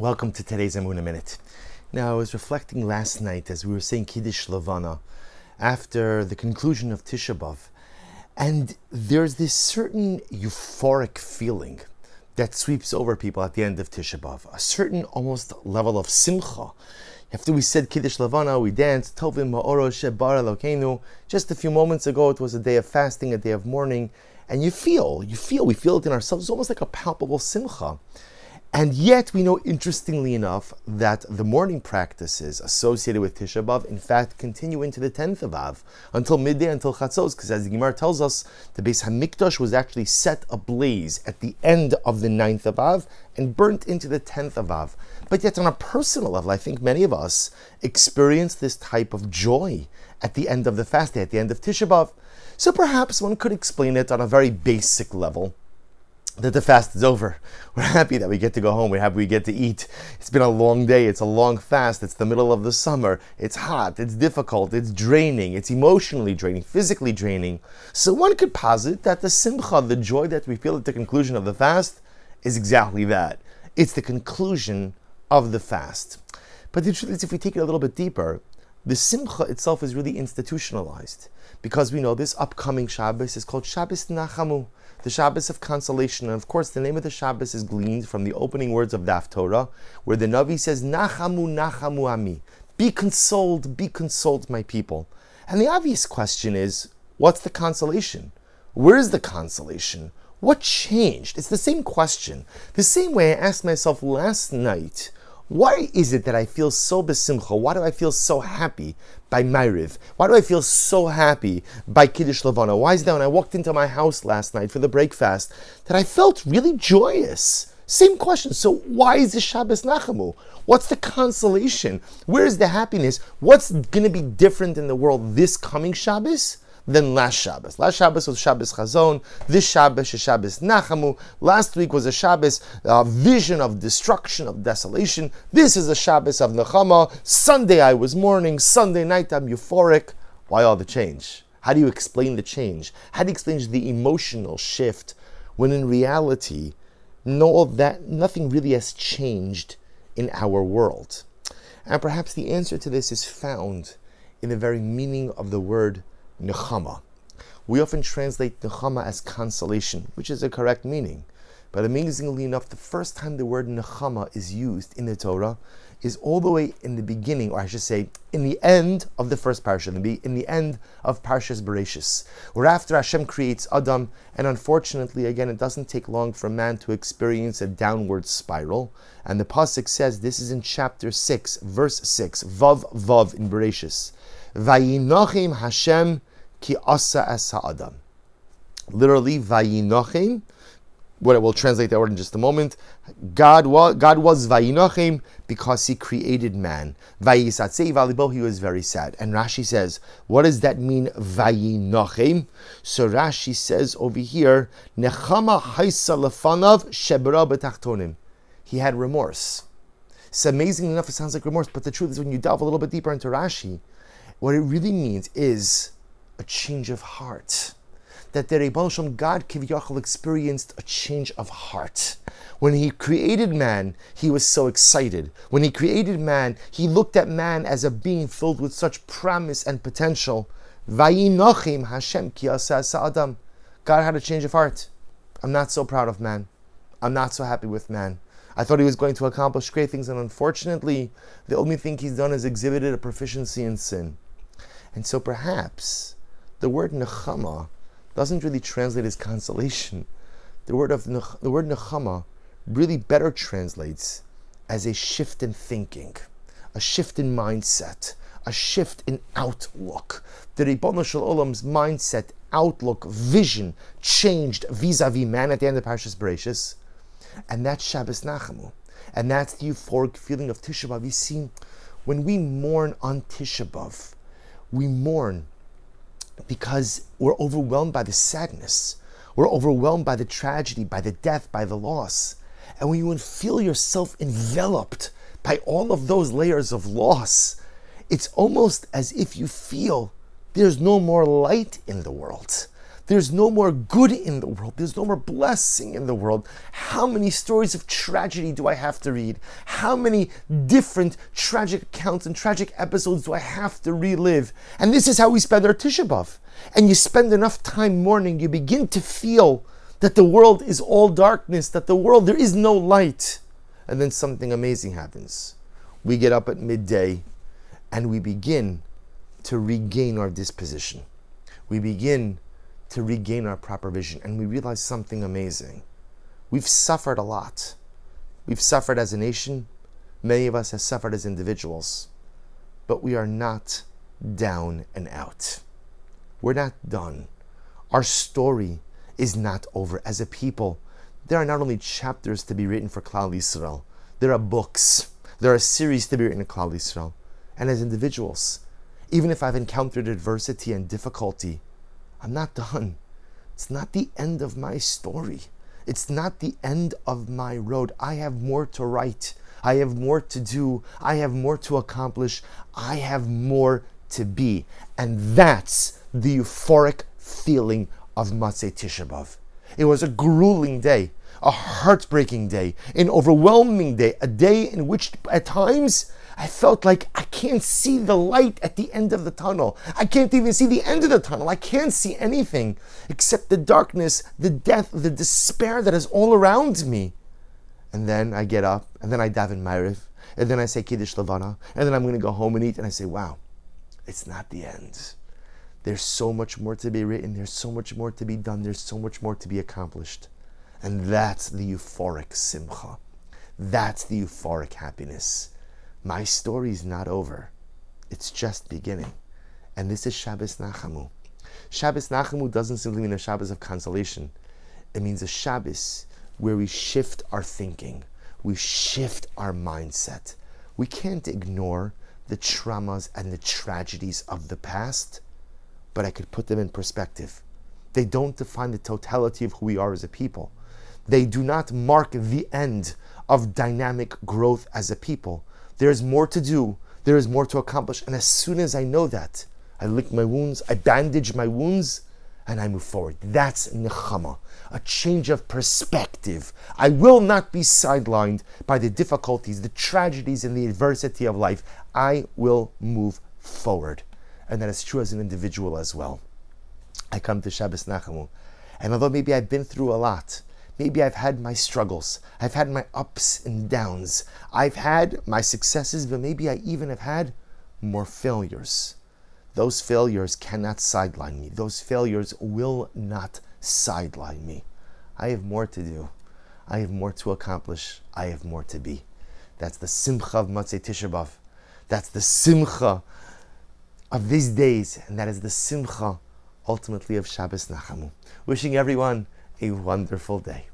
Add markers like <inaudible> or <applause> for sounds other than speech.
Welcome to today's Emunah Minute. Now, I was reflecting last night as we were saying Kiddush Levana after the conclusion of Tisha B'Av, and there's this certain euphoric feeling that sweeps over people at the end of Tisha B'Av, a certain almost level of simcha. After we said Kiddush Levana, we danced Tovim Ma'oro Shebar Elokeinu. Just a few moments ago, it was a day of fasting, a day of mourning, and you feel, you feel, we feel it in ourselves, it's almost like a palpable simcha. And yet, we know, interestingly enough, that the mourning practices associated with Tisha B'Av, in fact, continue into the 10th of Av, until midday, until Chatzos, because as the Gemara tells us, the Beis Hamikdash was actually set ablaze at the end of the 9th of Av and burnt into the 10th of Av. But yet, on a personal level, I think many of us experience this type of joy at the end of the fast day, at the end of Tisha B'Av. So perhaps one could explain it on a very basic level that the fast is over. <laughs> We're happy that we get to go home. We're happy we get to eat. It's been a long day. It's a long fast. It's the middle of the summer. It's hot. It's difficult. It's draining. It's emotionally draining, physically draining. So one could posit that the simcha, the joy that we feel at the conclusion of the fast, is exactly that. It's the conclusion of the fast. But the truth is, if we take it a little bit deeper, the simcha itself is really institutionalized because we know this upcoming Shabbos is called Shabbos Nachamu, the Shabbos of consolation. And of course, the name of the Shabbos is gleaned from the opening words of haftorah, where the Navi says, Nachamu, Nachamu Ami. Be consoled, be consoled, my people. And the obvious question is, what's the consolation? Where is the consolation? What changed? It's the same question. The same way I asked myself last night why is it that I feel so besimcha? Why do I feel so happy by Ma'ariv? Why do I feel so happy by Kiddush Levana? Why is that when I walked into my house last night for the breakfast that I felt really joyous? Same question. So why is this Shabbos Nachamu? What's the consolation? Where is the happiness? What's going to be different in the world this coming Shabbos? Than last Shabbos. Last Shabbos was Shabbos Chazon. This Shabbos is Shabbos Nachamu. Last week was a Shabbos uh, vision of destruction, of desolation. This is a Shabbos of Nechama. Sunday I was mourning. Sunday night I'm euphoric. Why all the change? How do you explain the change? How do you explain the emotional shift when in reality, no, that nothing really has changed in our world? And perhaps the answer to this is found in the very meaning of the word nechama. We often translate nechama as consolation, which is a correct meaning. But amazingly enough, the first time the word nechama is used in the Torah is all the way in the beginning, or I should say, in the end of the first parsha, in the end of Parshas Bereshis, where after Hashem creates Adam, and unfortunately, again, it doesn't take long for man to experience a downward spiral. And the pasuk says this is in chapter six, verse six, vav vav in Bereshis, vayinochim Hashem ki asa es ha'adam. Literally, vayinochim. What it will translate that word in just a moment. God was God was vayinochim because He created man. Vayisatzei valibo. He was very sad. And Rashi says, what does that mean? Vayinochim. So Rashi says over here, nechama haisa lefanav shebra betachtonim. He had remorse. It's amazing enough. It sounds like remorse, but the truth is, when you delve a little bit deeper into Rashi, what it really means is a change of heart. That the Rebbe God Kivyachal experienced a change of heart. When he created man, he was so excited. When he created man, he looked at man as a being filled with such promise and potential. Vayinochim Hashem ki Adam. God had a change of heart. I'm not so proud of man. I'm not so happy with man. I thought he was going to accomplish great things, and unfortunately, the only thing he's done is exhibited a proficiency in sin. And so perhaps the word nechama doesn't really translate as consolation. The word of the word nechama really better translates as a shift in thinking, a shift in mindset, a shift in outlook. The Ribbon Shel Olam's mindset, outlook, vision changed vis-a-vis man at the end of Parshas Bereshis, and that's Shabbos Nachamu, and that's the euphoric feeling of Tisha B'av. You see, when we mourn on Tisha B'av, we mourn because we're overwhelmed by the sadness. We're overwhelmed by the tragedy, by the death, by the loss. And when you feel yourself enveloped by all of those layers of loss, it's almost as if you feel there's no more light in the world. There's no more good in the world. There's no more blessing in the world. How many stories of tragedy do I have to read? How many different tragic accounts and tragic episodes do I have to relive? And this is how we spend our Tisha B'Av. And you spend enough time mourning, you begin to feel that the world is all darkness, that the world, there is no light. And then something amazing happens. We get up at midday and we begin to regain our disposition. We begin to regain our proper vision. And we realize something amazing. We've suffered a lot. We've suffered as a nation. Many of us have suffered as individuals. But we are not down and out. We're not done. Our story is not over. As a people, there are not only chapters to be written for Klal Yisrael, there are books, there are series to be written in Klal Yisrael. And as individuals, even if I've encountered adversity and difficulty, I'm not done. It's not the end of my story. It's not the end of my road. I have more to write. I have more to do. I have more to accomplish. I have more to be. And that's the euphoric feeling of Motzei Tisha. It was a grueling day, a heartbreaking day, an overwhelming day, a day in which at times I felt like I can't see the light at the end of the tunnel. I can't even see the end of the tunnel. I can't see anything except the darkness, the death, the despair that is all around me. And then I get up, and then I daven Ma'ariv, and then I say Kiddush Levana, and then I'm going to go home and eat, and I say, wow, it's not the end. There's so much more to be written, there's so much more to be done, there's so much more to be accomplished. And that's the euphoric simcha. That's the euphoric happiness. My story's not over. It's just beginning. And this is Shabbos Nachamu. Shabbos Nachamu doesn't simply mean a Shabbos of consolation. It means a Shabbos where we shift our thinking, we shift our mindset. We can't ignore the traumas and the tragedies of the past, but I could put them in perspective. They don't define the totality of who we are as a people. They do not mark the end of dynamic growth as a people. There is more to do. There is more to accomplish. And as soon as I know that, I lick my wounds, I bandage my wounds, and I move forward. That's nechama, a change of perspective. I will not be sidelined by the difficulties, the tragedies, and the adversity of life. I will move forward. And that is true as an individual as well. I come to Shabbos Nachamu, and although maybe I've been through a lot, Maybe I've had my struggles. I've had my ups and downs. I've had my successes, but maybe I even have had more failures. Those failures cannot sideline me. Those failures will not sideline me. I have more to do. I have more to accomplish. I have more to be. That's the simcha of Motzei Tisha. That's the simcha of these days, and that is the simcha ultimately of Shabbos Nachamu. Wishing everyone a wonderful day.